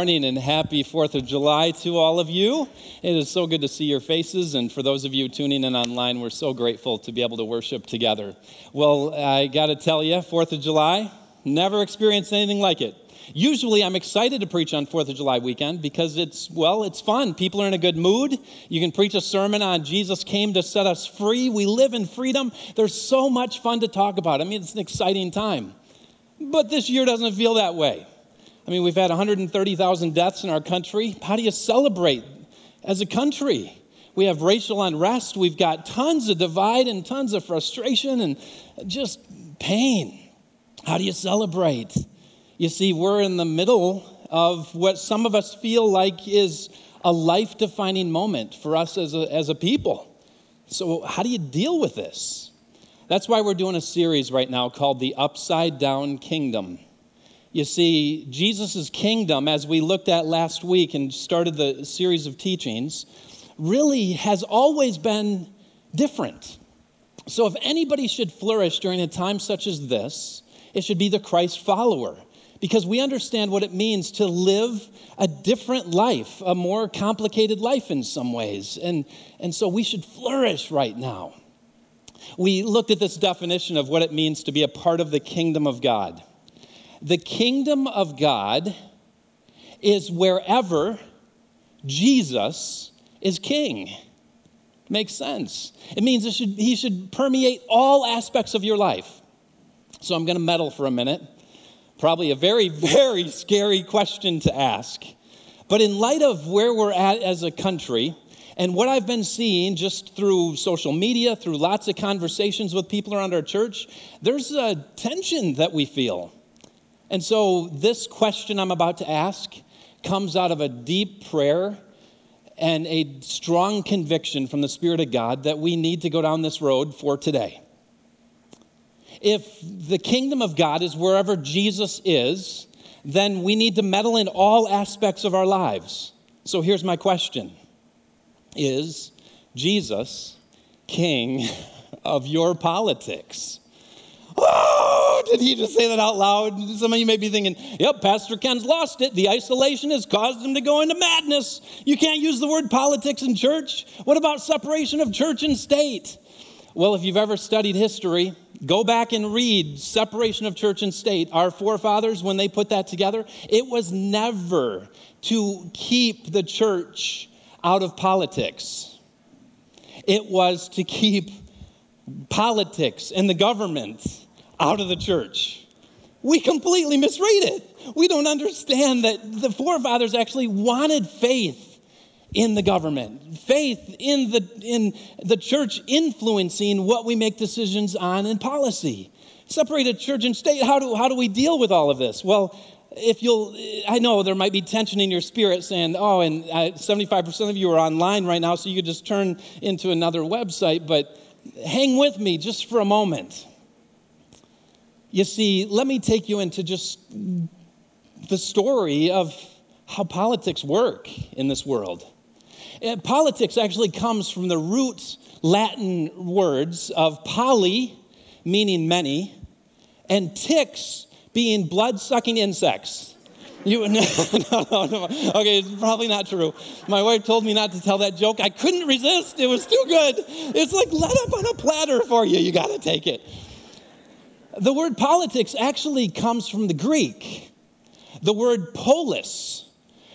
morning and happy 4th of July to all of you. It is so good to see your faces, and for those of you tuning in online, we're so grateful to be able to worship together. Well, I got to tell you, 4th of July, never experienced anything like it. Usually, I'm excited to preach on 4th of July weekend because it's, well, it's fun. People are in a good mood. You can preach a sermon on Jesus came to set us free. We live in freedom. There's so much fun to talk about. I mean, it's an exciting time. But this year doesn't feel that way. I mean, we've had 130,000 deaths in our country. How do you celebrate as a country? We have racial unrest. We've got tons of divide and tons of frustration and just pain. How do you celebrate? You see, we're in the middle of what some of us feel like is a life defining moment for us as a, as a people. So, how do you deal with this? That's why we're doing a series right now called The Upside Down Kingdom. You see, Jesus' kingdom, as we looked at last week and started the series of teachings, really has always been different. So, if anybody should flourish during a time such as this, it should be the Christ follower. Because we understand what it means to live a different life, a more complicated life in some ways. And, and so we should flourish right now. We looked at this definition of what it means to be a part of the kingdom of God. The kingdom of God is wherever Jesus is king. Makes sense. It means it should, he should permeate all aspects of your life. So I'm going to meddle for a minute. Probably a very, very scary question to ask. But in light of where we're at as a country, and what I've been seeing just through social media, through lots of conversations with people around our church, there's a tension that we feel. And so, this question I'm about to ask comes out of a deep prayer and a strong conviction from the Spirit of God that we need to go down this road for today. If the kingdom of God is wherever Jesus is, then we need to meddle in all aspects of our lives. So here's my question Is Jesus king of your politics? Oh, did he just say that out loud? Some of you may be thinking, yep, Pastor Ken's lost it. The isolation has caused him to go into madness. You can't use the word politics in church. What about separation of church and state? Well, if you've ever studied history, go back and read separation of church and state. Our forefathers, when they put that together, it was never to keep the church out of politics, it was to keep politics and the government out of the church. We completely misread it. We don't understand that the forefathers actually wanted faith in the government, faith in the, in the church influencing what we make decisions on in policy. Separated church and state, how do, how do we deal with all of this? Well, if you'll, I know there might be tension in your spirit saying, oh, and uh, 75% of you are online right now, so you could just turn into another website, but hang with me just for a moment. You see, let me take you into just the story of how politics work in this world. Eh, politics actually comes from the root Latin words of poly, meaning many, and ticks being blood sucking insects. You, no, no, no, no. Okay, it's probably not true. My wife told me not to tell that joke. I couldn't resist. It was too good. It's like let up on a platter for you. You got to take it. The word politics actually comes from the Greek. The word polis,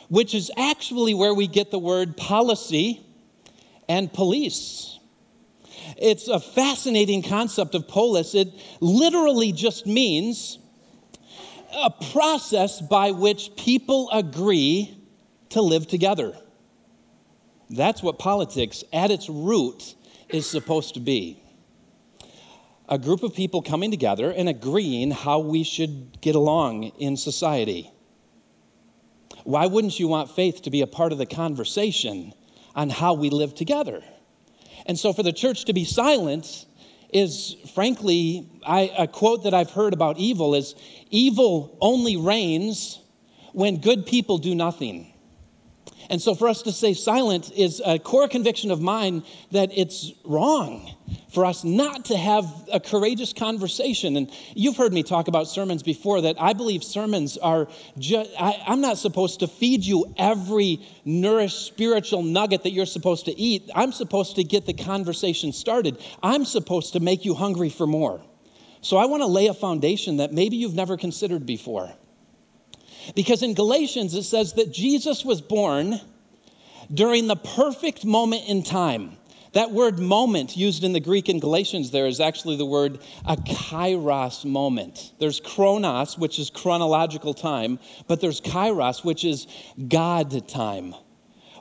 which is actually where we get the word policy and police. It's a fascinating concept of polis. It literally just means a process by which people agree to live together. That's what politics, at its root, is supposed to be. A group of people coming together and agreeing how we should get along in society. Why wouldn't you want faith to be a part of the conversation on how we live together? And so, for the church to be silent is frankly, I, a quote that I've heard about evil is evil only reigns when good people do nothing. And so for us to stay silent is a core conviction of mine that it's wrong for us not to have a courageous conversation. And you've heard me talk about sermons before that I believe sermons are just, I'm not supposed to feed you every nourished spiritual nugget that you're supposed to eat. I'm supposed to get the conversation started. I'm supposed to make you hungry for more. So I want to lay a foundation that maybe you've never considered before. Because in Galatians, it says that Jesus was born during the perfect moment in time. That word moment used in the Greek in Galatians there is actually the word a kairos moment. There's chronos, which is chronological time, but there's kairos, which is God time,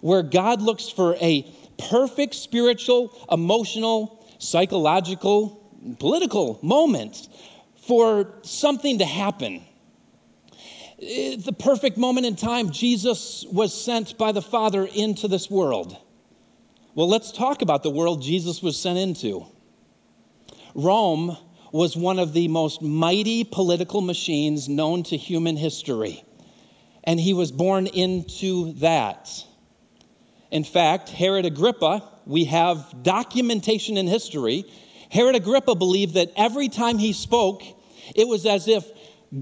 where God looks for a perfect spiritual, emotional, psychological, political moment for something to happen Eh, the perfect moment in time, Jesus was sent by the Father into this world. Well, let's talk about the world Jesus was sent into. Rome was one of the most mighty political machines known to human history, and he was born into that. In fact, Herod Agrippa, we have documentation in history. Herod Agrippa believed that every time he spoke, it was as if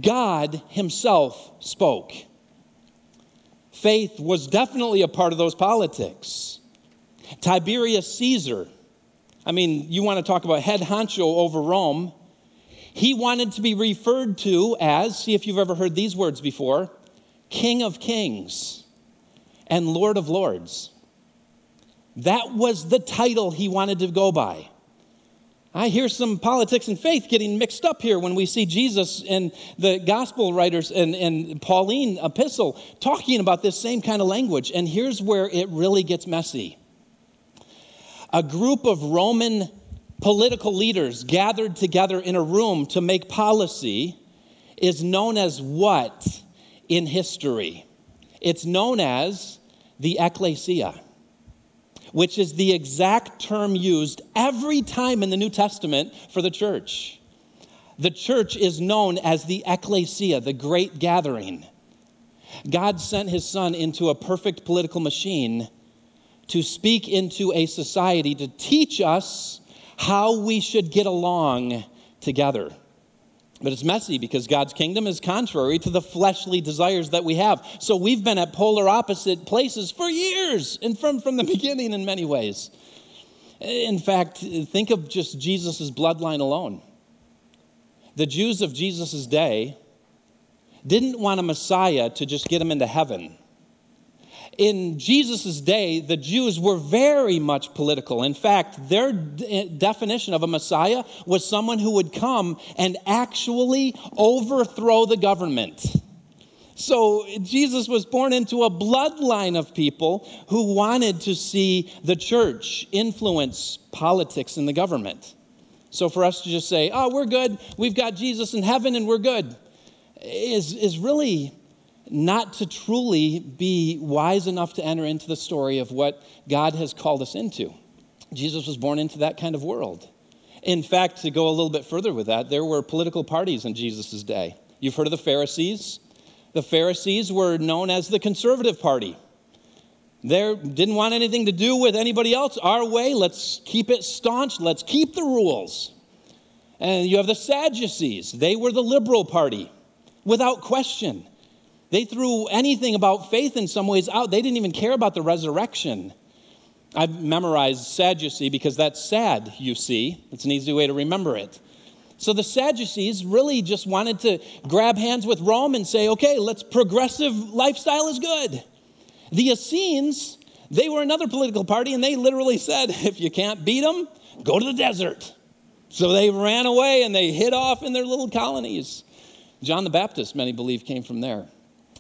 God Himself spoke. Faith was definitely a part of those politics. Tiberius Caesar, I mean, you want to talk about head honcho over Rome. He wanted to be referred to as, see if you've ever heard these words before, King of Kings and Lord of Lords. That was the title he wanted to go by. I hear some politics and faith getting mixed up here when we see Jesus and the gospel writers and, and Pauline epistle talking about this same kind of language. And here's where it really gets messy. A group of Roman political leaders gathered together in a room to make policy is known as what in history? It's known as the ecclesia which is the exact term used every time in the New Testament for the church. The church is known as the ecclesia, the great gathering. God sent his son into a perfect political machine to speak into a society to teach us how we should get along together. But it's messy because God's kingdom is contrary to the fleshly desires that we have. So we've been at polar opposite places for years and from, from the beginning in many ways. In fact, think of just Jesus' bloodline alone. The Jews of Jesus' day didn't want a Messiah to just get them into heaven in Jesus' day, the Jews were very much political. In fact, their de- eh, definition of a Messiah was someone who would come and actually overthrow the government. So Jesus was born into a bloodline of people who wanted to see the church influence politics and the government. So for us to just say, oh, we're good, we've got Jesus in heaven and we're good, is, is really not to truly be wise enough to enter into the story of what God has called us into. Jesus was born into that kind of world. In fact, to go a little bit further with that, there were political parties in Jesus' day. You've heard of the Pharisees. The Pharisees were known as the conservative party. They didn't want anything to do with anybody else. Our way, let's keep it staunch, let's keep the rules. And you have the Sadducees. They were the liberal party, without question. They threw anything about faith in some ways out. They didn't even care about the resurrection. I've memorized Sadducee because that's sad, you see. It's an easy way to remember it. So the Sadducees really just wanted to grab hands with Rome and say, okay, let's progressive lifestyle is good. The Essenes, they were another political party, and they literally said, if you can't beat them, go to the desert. So they ran away and they hid off in their little colonies. John the Baptist, many believe, came from there.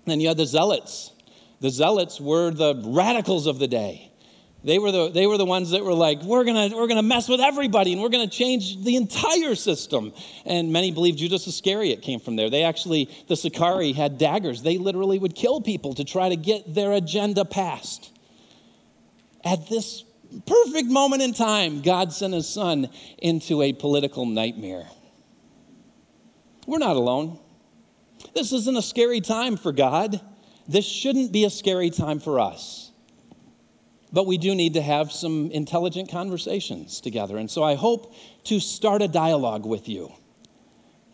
Then you had the Zealots. The Zealots were the radicals of the day. They were the, they were the ones that were like, we're going we're gonna mess with everybody and we're going to change the entire system. And many believe Judas Iscariot came from there. They actually, the Sicarii had daggers. They literally would kill people to try to get their agenda passed. At this perfect moment in time, God sent his son into a political nightmare. We're not alone. This isn't a scary time for God. this shouldn't be a scary time for us. But we do need to have some intelligent conversations together. And so I hope to start a dialogue with you.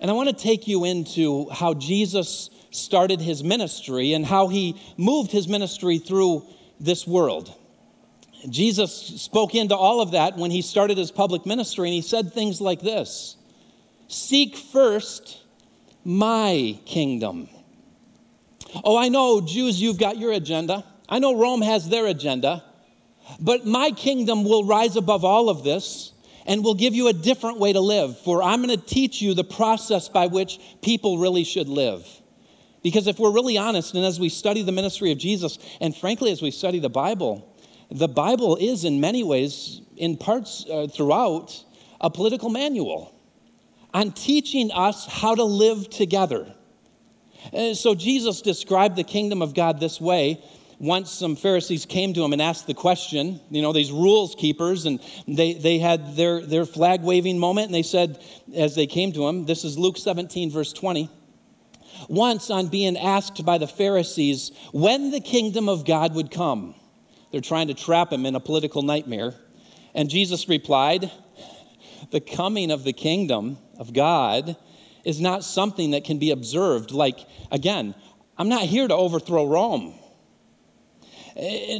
And I want to take you into how Jesus started his ministry and how he moved his ministry through this world. Jesus spoke into all of that when he started his public ministry, and he said things like this Seek first my kingdom. Oh, I know, Jews, you've got your agenda. I know Rome has their agenda. But my kingdom will rise above all of this and will give you a different way to live. For I'm going to teach you the process by which people really should live. Because if we're really honest, and as we study the ministry of Jesus, and frankly, as we study the Bible, the Bible is in many ways, in parts uh, throughout, a political manual on teaching us how to live together. So Jesus described the kingdom of God this way. Once some Pharisees came to him and asked the question, you know, these rules keepers, and they, they had their, their flag waving moment, and they said, as they came to him, this is Luke 17, verse 20. Once, on being asked by the Pharisees when the kingdom of God would come, they're trying to trap him in a political nightmare. And Jesus replied, The coming of the kingdom of God is not something that can be observed. Like, again, I'm not here to overthrow Rome.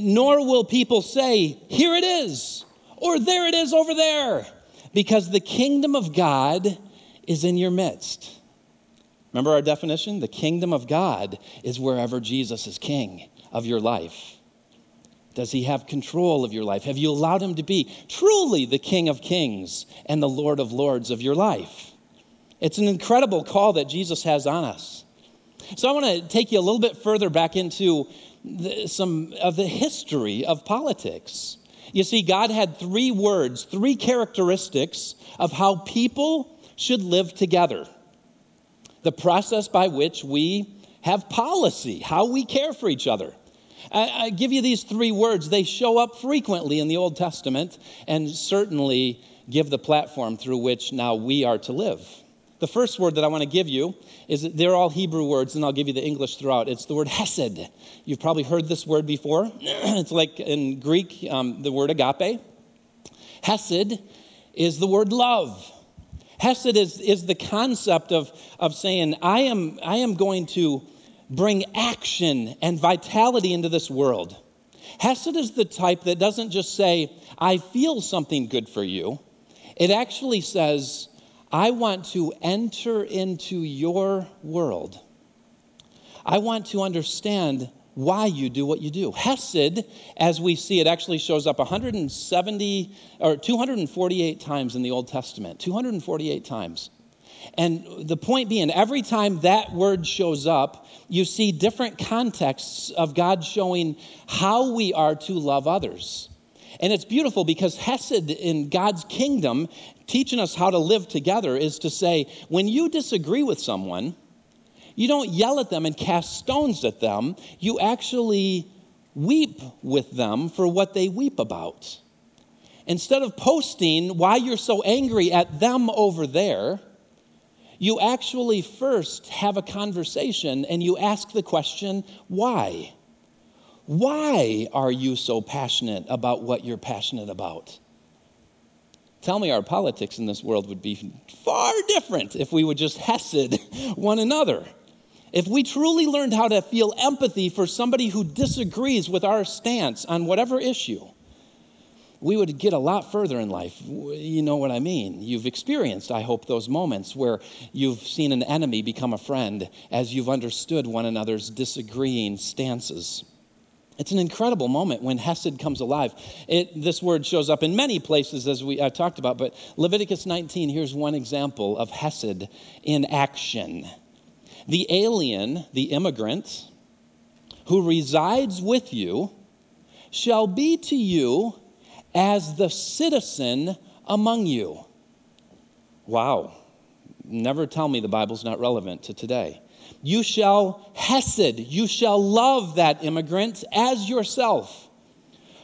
Nor will people say, Here it is, or there it is over there, because the kingdom of God is in your midst. Remember our definition? The kingdom of God is wherever Jesus is king of your life. Does he have control of your life? Have you allowed him to be truly the King of Kings and the Lord of Lords of your life? It's an incredible call that Jesus has on us. So I want to take you a little bit further back into the, some of the history of politics. You see, God had three words, three characteristics of how people should live together. The process by which we have policy, how we care for each other. I, I give you these three words. They show up frequently in the Old Testament and certainly give the platform through which now we are to live. The first word that I want to give you is they're all Hebrew words, and I'll give you the English throughout. It's the word hesed. You've probably heard this word before. it's like in Greek, um, the word agape. Hesed is the word love. Hesed is, is the concept of, of saying, I am, I am going to bring action and vitality into this world. Hesed is the type that doesn't just say, I feel something good for you. It actually says, I want to enter into your world. I want to understand why you do what you do. Hesed, as we see it, actually shows up 170 or 248 times in the Old Testament. 248 times. And the point being, every time that word shows up, you see different contexts of God showing how we are to love others. And it's beautiful because Hesed in God's kingdom, teaching us how to live together, is to say, when you disagree with someone, you don't yell at them and cast stones at them. You actually weep with them for what they weep about. Instead of posting why you're so angry at them over there, you actually first have a conversation and you ask the question, why? Why are you so passionate about what you're passionate about? Tell me our politics in this world would be far different if we would just hesed one another. If we truly learned how to feel empathy for somebody who disagrees with our stance on whatever issue, we would get a lot further in life. You know what I mean? You've experienced, I hope, those moments where you've seen an enemy become a friend as you've understood one another's disagreeing stances. It's an incredible moment when Hesed comes alive. It, this word shows up in many places, as we talked about, but Leviticus 19, here's one example of Hesed in action. The alien, the immigrant, who resides with you, shall be to you as the citizen among you. Wow. Never tell me the Bible's not relevant to today. You shall hesed, you shall love that immigrant as yourself.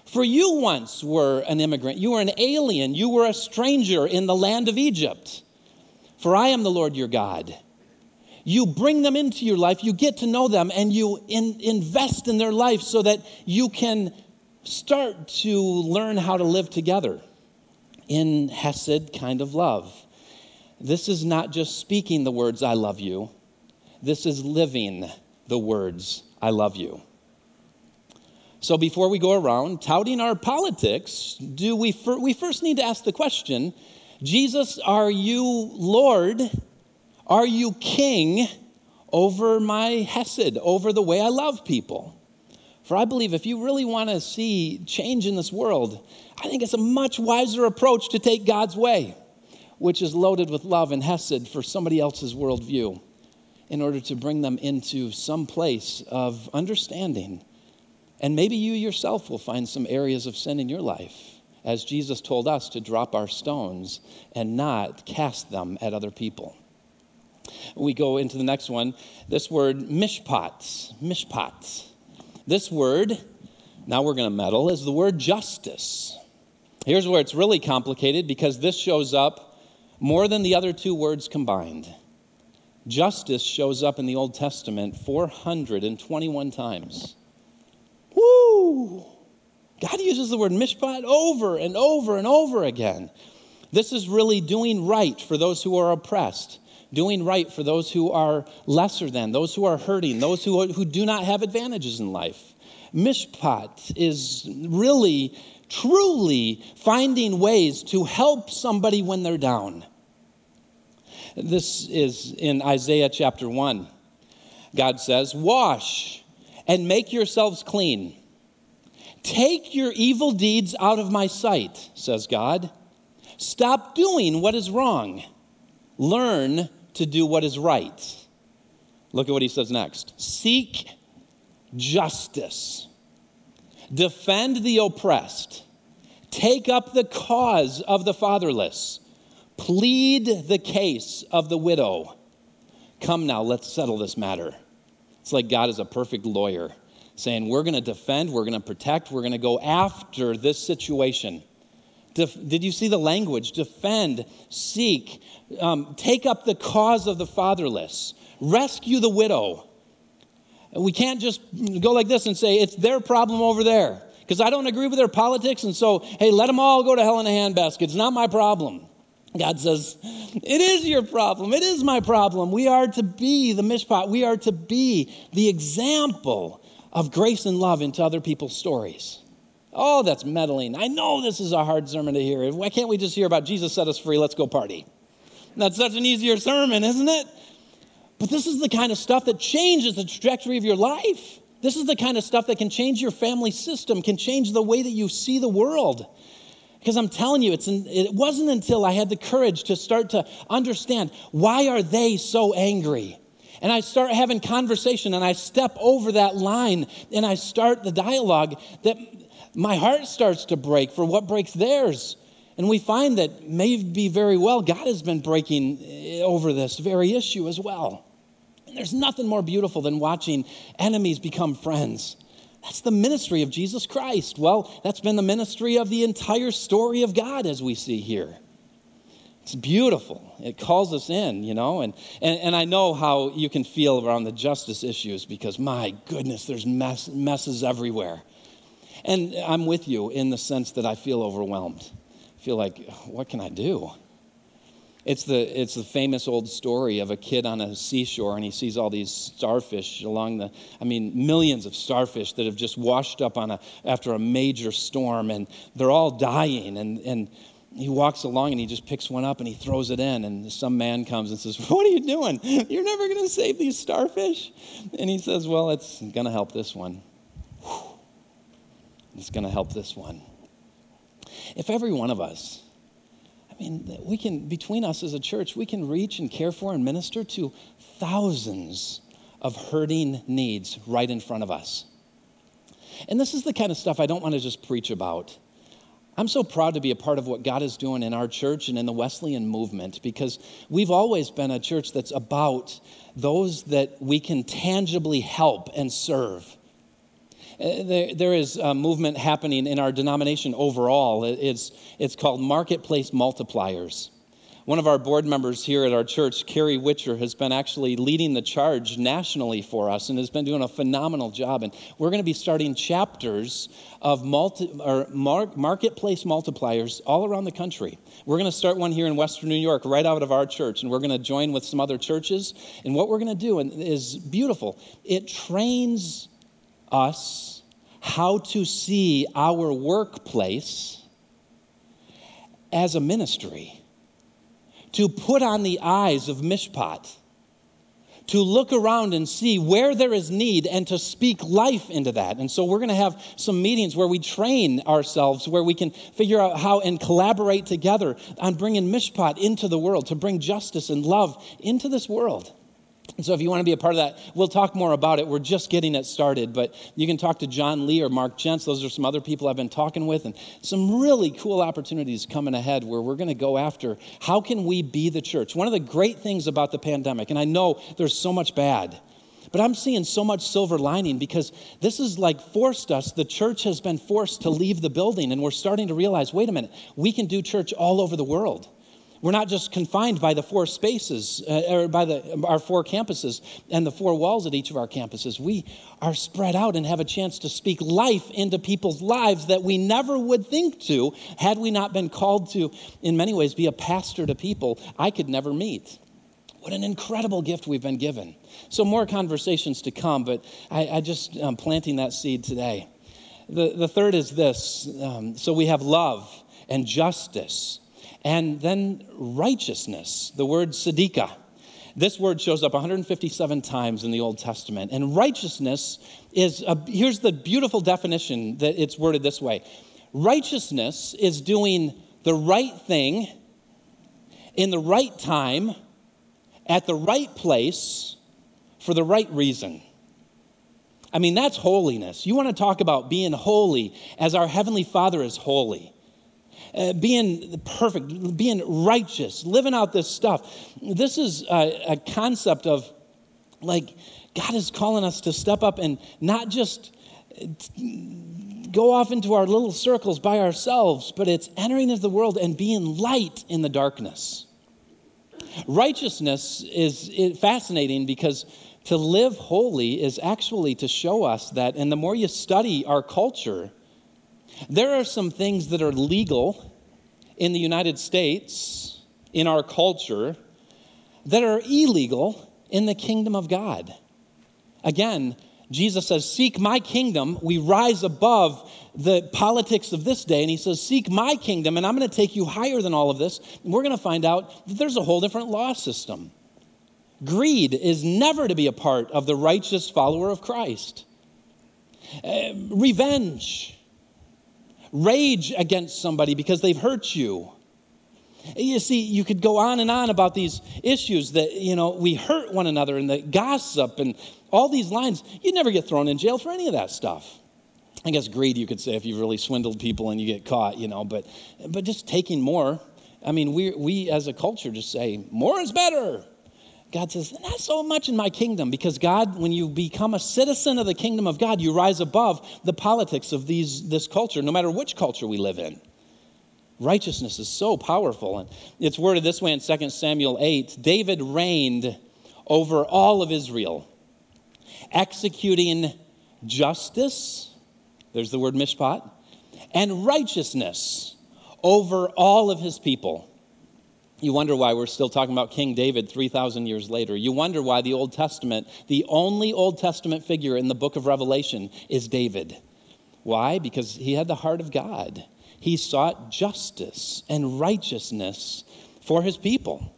For you once were an immigrant, you were an alien, you were a stranger in the land of Egypt. For I am the Lord your God. you bring them into your life, you get to know them, and you in, invest in their life so that you can start to learn how to live together in Hesed kind of love. This is not just speaking the words, I love you, this is living the words, I love you. So before we go around touting our politics, do we, fir- we first need to ask the question Jesus, are you Lord? Are you king over my Hesed, over the way I love people? For I believe if you really want to see change in this world, I think it's a much wiser approach to take God's way, which is loaded with love and Hesed for somebody else's worldview, in order to bring them into some place of understanding. And maybe you yourself will find some areas of sin in your life, as Jesus told us to drop our stones and not cast them at other people. We go into the next one. This word, mishpat, mishpat. This word, now we're going to meddle, is the word justice. Here's where it's really complicated because this shows up more than the other two words combined. Justice shows up in the Old Testament 421 times. Woo! God uses the word mishpat over and over and over again. This is really doing right for those who are oppressed doing right for those who are lesser than, those who are hurting, those who, who do not have advantages in life. Mishpat is really, truly finding ways to help somebody when they're down. This is in Isaiah chapter 1. God says, Wash and make yourselves clean. Take your evil deeds out of my sight, says God. Stop doing what is wrong. Learn to do what is right. Look at what he says next seek justice, defend the oppressed, take up the cause of the fatherless, plead the case of the widow. Come now, let's settle this matter. It's like God is a perfect lawyer saying, We're going to defend, we're going to protect, we're going to go after this situation. Def- did you see the language? Defend, seek, um, take up the cause of the fatherless, rescue the widow. We can't just go like this and say it's their problem over there because I don't agree with their politics, and so, hey, let them all go to hell in a handbasket. It's not my problem. God says, It is your problem. It is my problem. We are to be the mishpat. We are to be the example of grace and love into other people's stories. Oh, that's meddling. I know this is a hard sermon to hear. Why can't we just hear about Jesus set us free? Let's go party. That's such an easier sermon, isn't it? But this is the kind of stuff that changes the trajectory of your life. This is the kind of stuff that can change your family system, can change the way that you see the world. Because I'm telling you, it's in, it wasn't until I had the courage to start to understand why are they so angry? And I start having conversation and I step over that line and I start the dialogue that my heart starts to break for what breaks theirs. And we find that maybe very well God has been breaking eh, over this very issue as well. And there's nothing more beautiful than watching enemies become friends. That's the ministry of Jesus Christ. Well, that's been the ministry of the entire story of God as we see here. It's beautiful. It calls us in, you know, and, and, and I know how you can feel around the justice issues because, my goodness, there's mess, messes everywhere. And I'm with you in the sense that I feel overwhelmed. I feel like, what can I do? It's the, it's the famous old story of a kid on a seashore and he sees all these starfish along the, I mean, millions of starfish that have just washed up on a, after a major storm and they're all dying. And, and he walks along and he just picks one up and he throws it in. And some man comes and says, What are you doing? You're never going to save these starfish. And he says, Well, it's going to help this one. It's going to help this one. If every one of us, I mean, we can, between us as a church, we can reach and care for and minister to thousands of hurting needs right in front of us. And this is the kind of stuff I don't want to just preach about. I'm so proud to be a part of what God is doing in our church and in the Wesleyan movement because we've always been a church that's about those that we can tangibly help and serve. Uh, there, there is a movement happening in our denomination overall. It's, it's called Marketplace Multipliers, One of our board members here at our church, Carrie Witcher, has been actually leading the charge nationally for us and has been doing a phenomenal job. And we're going to be starting chapters of multi, or marketplace multipliers all around the country. We're going to start one here in Western New York, right out of our church, and we're going to join with some other churches. And what we're going to do is beautiful. It trains us how to see our workplace as a ministry to put on the eyes of Mishpat, to look around and see where there is need and to speak life into that. And so we're going to have some meetings where we train ourselves, where we can figure out how and collaborate together on bringing Mishpat into the world, to bring justice and love into this world. So, if you want to be a part of that, we'll talk more about it. We're just getting it started, but you can talk to John Lee or Mark Gents. Those are some other people I've been talking with, and some really cool opportunities coming ahead where we're going to go after how can we be the church. One of the great things about the pandemic, and I know there's so much bad, but I'm seeing so much silver lining because this is like forced us. The church has been forced to leave the building, and we're starting to realize wait a minute, we can do church all over the world. We're not just confined by the four spaces uh, or by the, our four campuses and the four walls at each of our campuses. We are spread out and have a chance to speak life into people's lives that we never would think to had we not been called to, in many ways, be a pastor to people I could never meet. What an incredible gift we've been given. So, more conversations to come, but I, I just am planting that seed today. The, the third is this um, so we have love and justice and then righteousness, the word tzedakah. This word shows up 157 times in the Old Testament. And righteousness is, a, here's the beautiful definition that it's worded this way righteousness is doing the right thing in the right time, at the right place, for the right reason. I mean, that's holiness. You want to talk about being holy as our Heavenly Father is holy uh, being perfect, being righteous, living out this stuff. This is a, a concept of like God is calling us to step up and not just go off into our little circles by ourselves, but it's entering into the world and being light in the darkness. Righteousness is fascinating because to live holy is actually to show us that, and the more you study our culture, there are some things that are legal in the United States, in our culture, that are illegal in the kingdom of God. Again, Jesus says, Seek my kingdom. We rise above the politics of this day. And he says, Seek my kingdom, and I'm going to take you higher than all of this. And we're going to find out that there's a whole different law system. Greed is never to be a part of the righteous follower of Christ. Uh, revenge rage against somebody because they've hurt you. You see, you could go on and on about these issues that, you know, we hurt one another and the gossip and all these lines. You'd never get thrown in jail for any of that stuff. I guess greed, you could say, if you've really swindled people and you get caught, you know, but, but just taking more. I mean, we, we as a culture just say, more is better. God says, not so much in my kingdom, because God, when you become a citizen of the kingdom of God, you rise above the politics of these, this culture, no matter which culture we live in. Righteousness is so powerful. And it's worded this way in 2 Samuel 8 David reigned over all of Israel, executing justice, there's the word mishpat, and righteousness over all of his people. You wonder why we're still talking about King David 3,000 years later. You wonder why the Old Testament, the only Old Testament figure in the book of Revelation, is David. Why? Because he had the heart of God. He sought justice and righteousness for his people.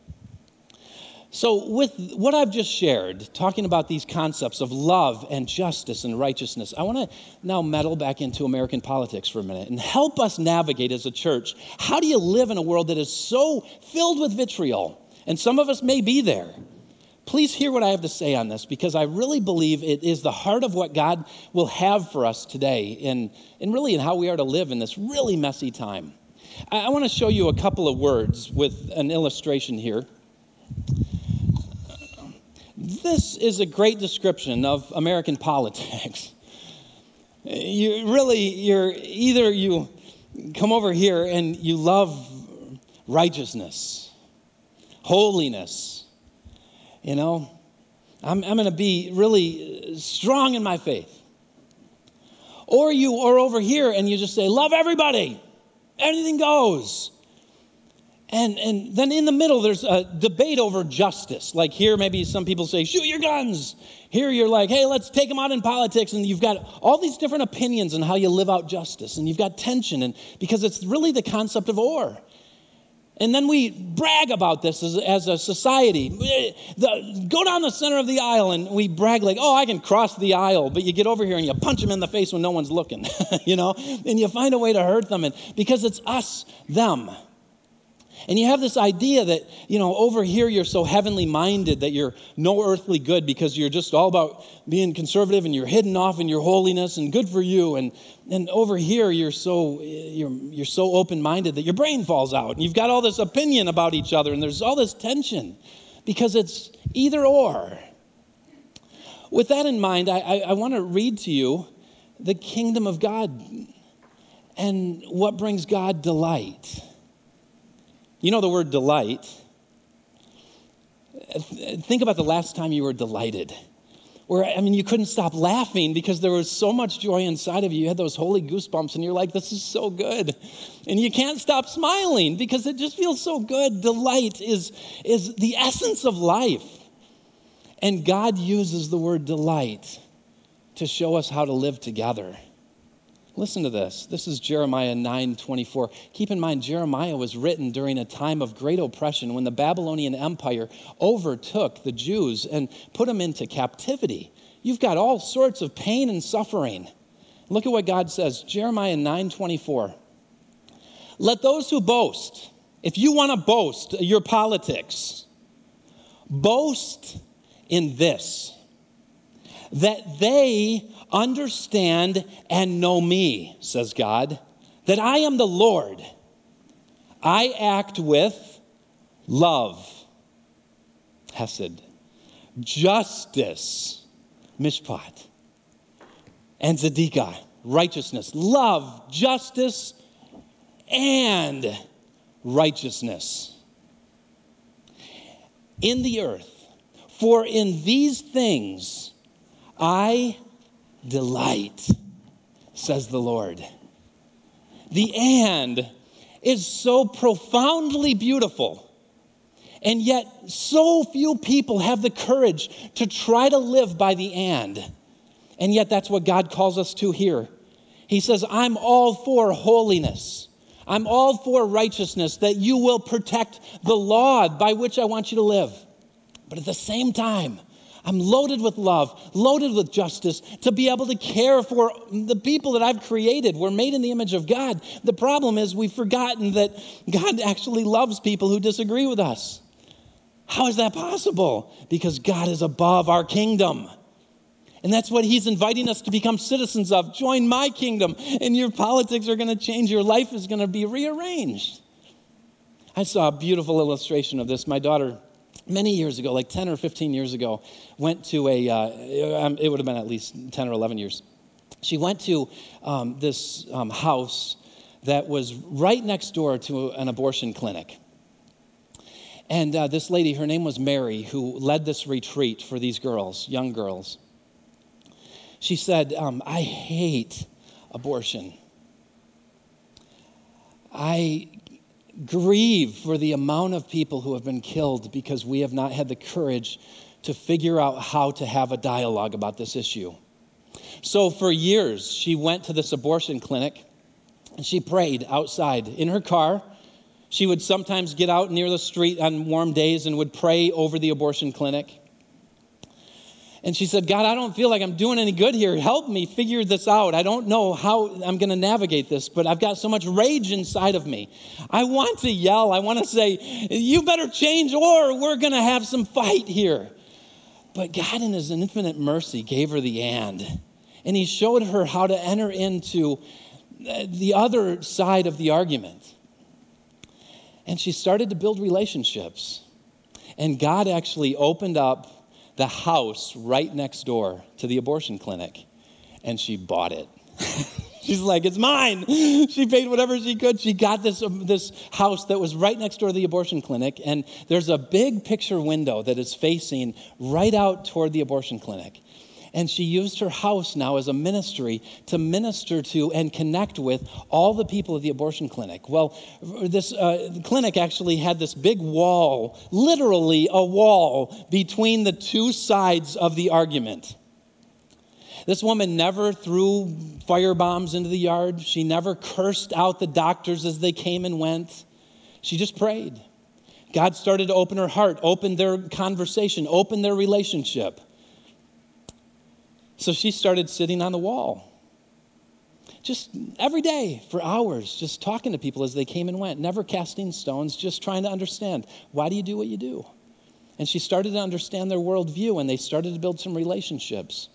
So, with what I've just shared, talking about these concepts of love and justice and righteousness, I want to now meddle back into American politics for a minute and help us navigate as a church. How do you live in a world that is so filled with vitriol? And some of us may be there. Please hear what I have to say on this because I really believe it is the heart of what God will have for us today and, and really in how we are to live in this really messy time. I, I want to show you a couple of words with an illustration here. This is a great description of American politics. You really, you're either you come over here and you love righteousness, holiness. You know, I'm, I'm going to be really strong in my faith. Or you are over here and you just say, love everybody, anything goes. And, and then in the middle, there's a debate over justice. Like here, maybe some people say, shoot your guns. Here, you're like, hey, let's take them out in politics. And you've got all these different opinions on how you live out justice. And you've got tension, and because it's really the concept of or. And then we brag about this as, as a society. The, go down the center of the aisle and we brag like, oh, I can cross the aisle. But you get over here and you punch them in the face when no one's looking, you know? And you find a way to hurt them. And because it's us, them. And you have this idea that, you know, over here you're so heavenly minded that you're no earthly good because you're just all about being conservative and you're hidden off in your holiness and good for you. And, and over here you're so, you're, you're so open minded that your brain falls out and you've got all this opinion about each other and there's all this tension because it's either or. With that in mind, I, I, I want to read to you the kingdom of God and what brings God delight. You know the word delight. Think about the last time you were delighted. Where, I mean, you couldn't stop laughing because there was so much joy inside of you. You had those holy goosebumps, and you're like, this is so good. And you can't stop smiling because it just feels so good. Delight is, is the essence of life. And God uses the word delight to show us how to live together. Listen to this. This is Jeremiah 9 24. Keep in mind, Jeremiah was written during a time of great oppression when the Babylonian Empire overtook the Jews and put them into captivity. You've got all sorts of pain and suffering. Look at what God says Jeremiah 9 24. Let those who boast, if you want to boast your politics, boast in this that they understand and know me, says God, that I am the Lord. I act with love, Hesed, justice, Mishpat, and tzedakah, righteousness, love, justice, and righteousness in the earth. For in these things I delight, says the Lord. The and is so profoundly beautiful. And yet, so few people have the courage to try to live by the and. And yet, that's what God calls us to here. He says, I'm all for holiness. I'm all for righteousness, that you will protect the law by which I want you to live. But at the same time, I'm loaded with love, loaded with justice to be able to care for the people that I've created. We're made in the image of God. The problem is we've forgotten that God actually loves people who disagree with us. How is that possible? Because God is above our kingdom. And that's what he's inviting us to become citizens of. Join my kingdom, and your politics are going to change. Your life is going to be rearranged. I saw a beautiful illustration of this. My daughter many years ago, like 10 or 15 years ago, went to a, uh, um, it would have been at least 10 or 11 years. She went to um, this um, house that was right next door to an abortion clinic. And uh, this lady, her name was Mary, who led this retreat for these girls, young girls. She said, um, I hate abortion. I grieve for the amount of people who have been killed because we have not had the courage to figure out how to have a dialogue about this issue. So, for years, she went to this abortion clinic and she prayed outside in her car. She would sometimes get out near the street on warm days and would pray over the abortion clinic. And she said, God, I don't feel like I'm doing any good here. Help me figure this out. I don't know how I'm going to navigate this, but I've got so much rage inside of me. I want to yell. I want to say, You better change or we're going to have some fight here. But God, in His infinite mercy, gave her the and. And He showed her how to enter into uh, the other side of the argument. And she started to build relationships. And God actually opened up the house right next door to the abortion clinic, and she bought it. She's like, it's mine. She paid whatever she could. She got this, um, this house that was right next door to the abortion clinic. And there's a big picture window that is facing right out toward the abortion clinic. And she used her house now as a ministry to minister to and connect with all the people of the abortion clinic. Well, this uh, clinic actually had this big wall, literally a wall, between the two sides of the argument. This woman never threw fire bombs into the yard. She never cursed out the doctors as they came and went. She just prayed. God started to open her heart, open their conversation, open their relationship. So she started sitting on the wall. Just every day for hours, just talking to people as they came and went, never casting stones, just trying to understand why do you do what you do? And she started to understand their worldview and they started to build some relationships.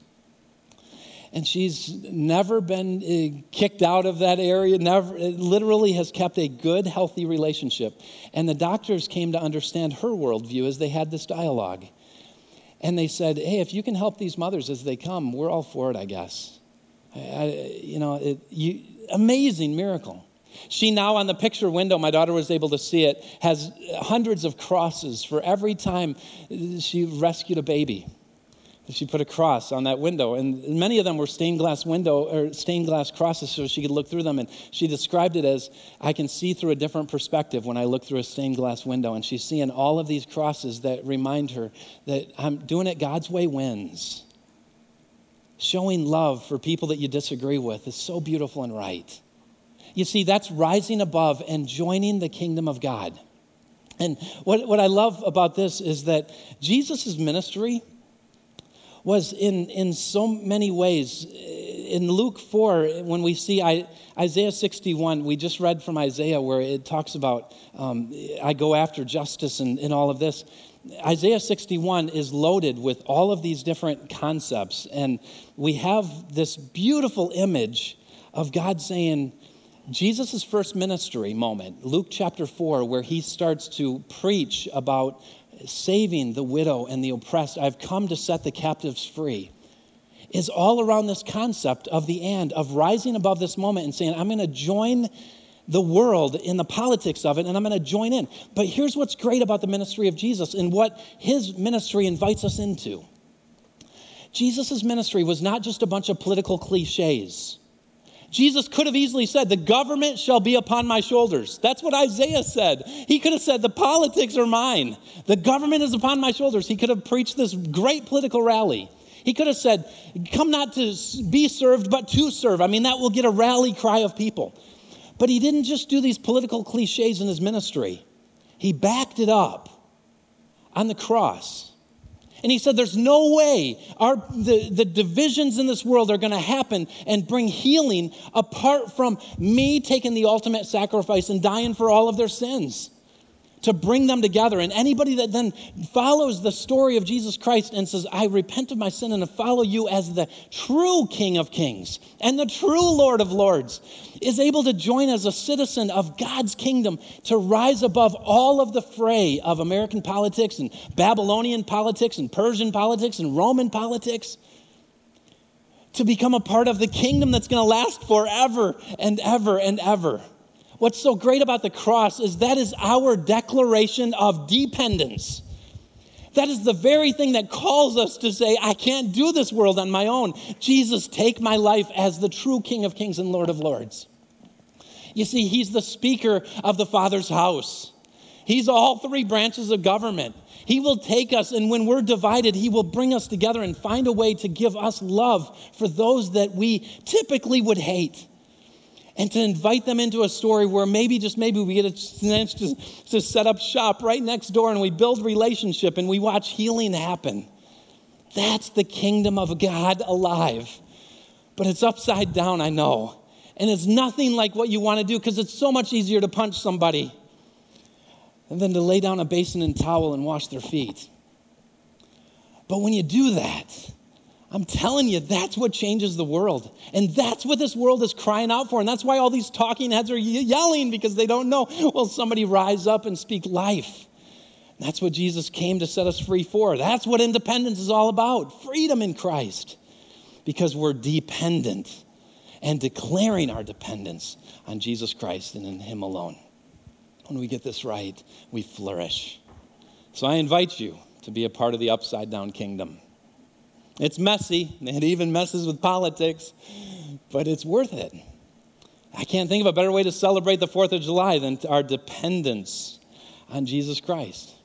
And she's never been uh, kicked out of that area, never, literally has kept a good, healthy relationship. And the doctors came to understand her worldview as they had this dialogue. And they said, hey, if you can help these mothers as they come, we're all for it, I guess. I, you know, it, you, amazing miracle. She now, on the picture window, my daughter was able to see it, has hundreds of crosses for every time she rescued a baby she put a cross on that window and many of them were stained glass window or stained glass crosses so she could look through them and she described it as i can see through a different perspective when i look through a stained glass window and she's seeing all of these crosses that remind her that i'm doing it god's way wins. Showing love for people that you disagree with is so beautiful and right. You see that's rising above and joining the kingdom of god. And what, what i love about this is that jesus' ministry was in, in so many ways. In Luke 4, when we see Isaiah 61, we just read from Isaiah where it talks about, um, I go after justice and, and all of this. Isaiah 61 is loaded with all of these different concepts. And we have this beautiful image of God saying, Jesus' first ministry moment, Luke chapter 4, where he starts to preach about saving the widow and the oppressed. I've come to set the captives free. Is all around this concept of the and, of rising above this moment and saying, I'm going to join the world in the politics of it and I'm going to join in. But here's what's great about the ministry of Jesus and what his ministry invites us into. Jesus' ministry was not just a bunch of political cliches. Jesus could have easily said, The government shall be upon my shoulders. That's what Isaiah said. He could have said, The politics are mine. The government is upon my shoulders. He could have preached this great political rally. He could have said, Come not to be served, but to serve. I mean, that will get a rally cry of people. But he didn't just do these political cliches in his ministry, he backed it up on the cross. And he said, There's no way our, the, the divisions in this world are going to happen and bring healing apart from me taking the ultimate sacrifice and dying for all of their sins to bring them together. And anybody that then follows the story of Jesus Christ and says, I repent of my sin and follow you as the true King of Kings and the true Lord of Lords, is able to join as a citizen of God's kingdom to rise above all of the fray of American politics and Babylonian politics and Persian politics and Roman politics. To become a part of the kingdom that's going to last forever and ever and ever. What's so great about the cross is that is our declaration of dependence. That is the very thing that calls us to say, I can't do this world on my own. Jesus, take my life as the true King of Kings and Lord of Lords. You see, He's the Speaker of the Father's house. He's all three branches of government. He will take us, and when we're divided, He will bring us together and find a way to give us love for those that we typically would hate and to invite them into a story where maybe, just maybe, we get a chance to, to set up shop right next door and we build relationship and we watch healing happen. That's the kingdom of God alive. But it's upside down, I know. And it's nothing like what you want to do because it's so much easier to punch somebody than to lay down a basin and towel and wash their feet. But when you do that, I'm telling you, that's what changes the world. And that's what this world is crying out for. And that's why all these talking heads are yelling because they don't know. Well, somebody rise up and speak life. That's what Jesus came to set us free for. That's what independence is all about freedom in Christ because we're dependent. and declaring our dependence on Jesus Christ and in Him alone. When we get this right, we flourish. So I invite you to be a part of the upside down kingdom. It's messy, it even messes with politics, but it's worth it. I can't think of a better way to celebrate the 4th of July than our dependence on Jesus Christ,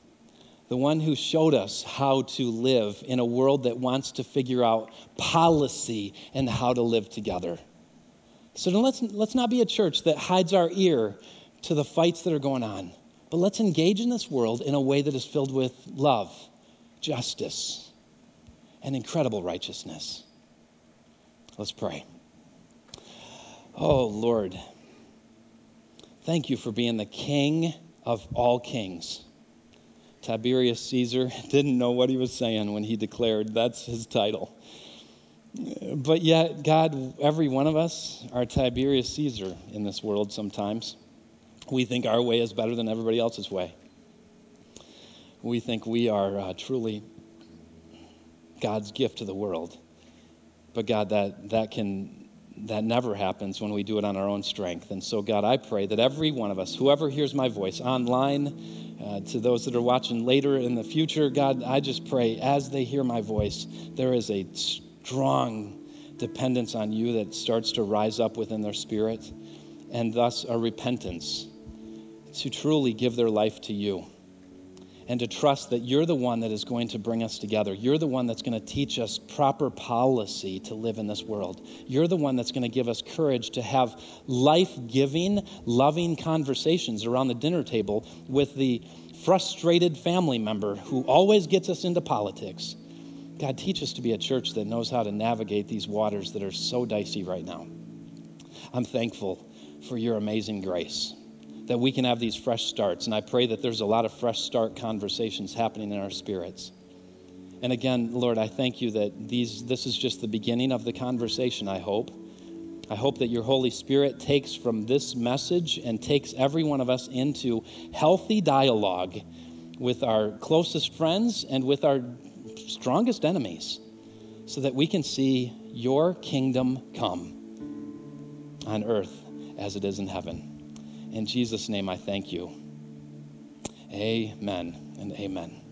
the one who showed us how to live in a world that wants to figure out policy and how to live together. So let's, let's not be a church that hides our ear to the fights that are going on, but let's engage in this world in a way that is filled with love, justice, and incredible righteousness. Let's pray. Oh, Lord, thank you for being the King of all kings. Tiberius Caesar didn't know what he was saying when he declared that's his title. But yet, God, every one of us are Tiberius Caesar in this world sometimes. We think our way is better than everybody else's way. We think we are uh, truly God's gift to the world. But God, that, that can that never happens when we do it on our own strength. And so, God, I pray that every one of us, whoever hears my voice online, uh, to those that are watching later in the future, God, I just pray as they hear my voice, there is a strong dependence on you that starts to rise up within their spirit, and thus a repentance to truly give their life to you and to trust that you're the one that is going to bring us together. You're the one that's going to teach us proper policy to live in this world. You're the one that's going to give us courage to have life giving, loving conversations around the dinner table with the frustrated family member who always gets us into politics. God, teach us to be a church that knows how to navigate these waters that are so dicey right now. I'm thankful for your amazing grace that we can have these fresh starts. And I pray that there's a lot of fresh start conversations happening in our spirits. And again, Lord, I thank you that these, this is just the beginning of the conversation, I hope. I hope that your Holy Spirit takes from this message and takes every one of us into healthy dialogue with our closest friends and with our strongest enemies so that we can see your kingdom come on earth as it is in heaven. In Jesus' name, I thank you. Amen and amen.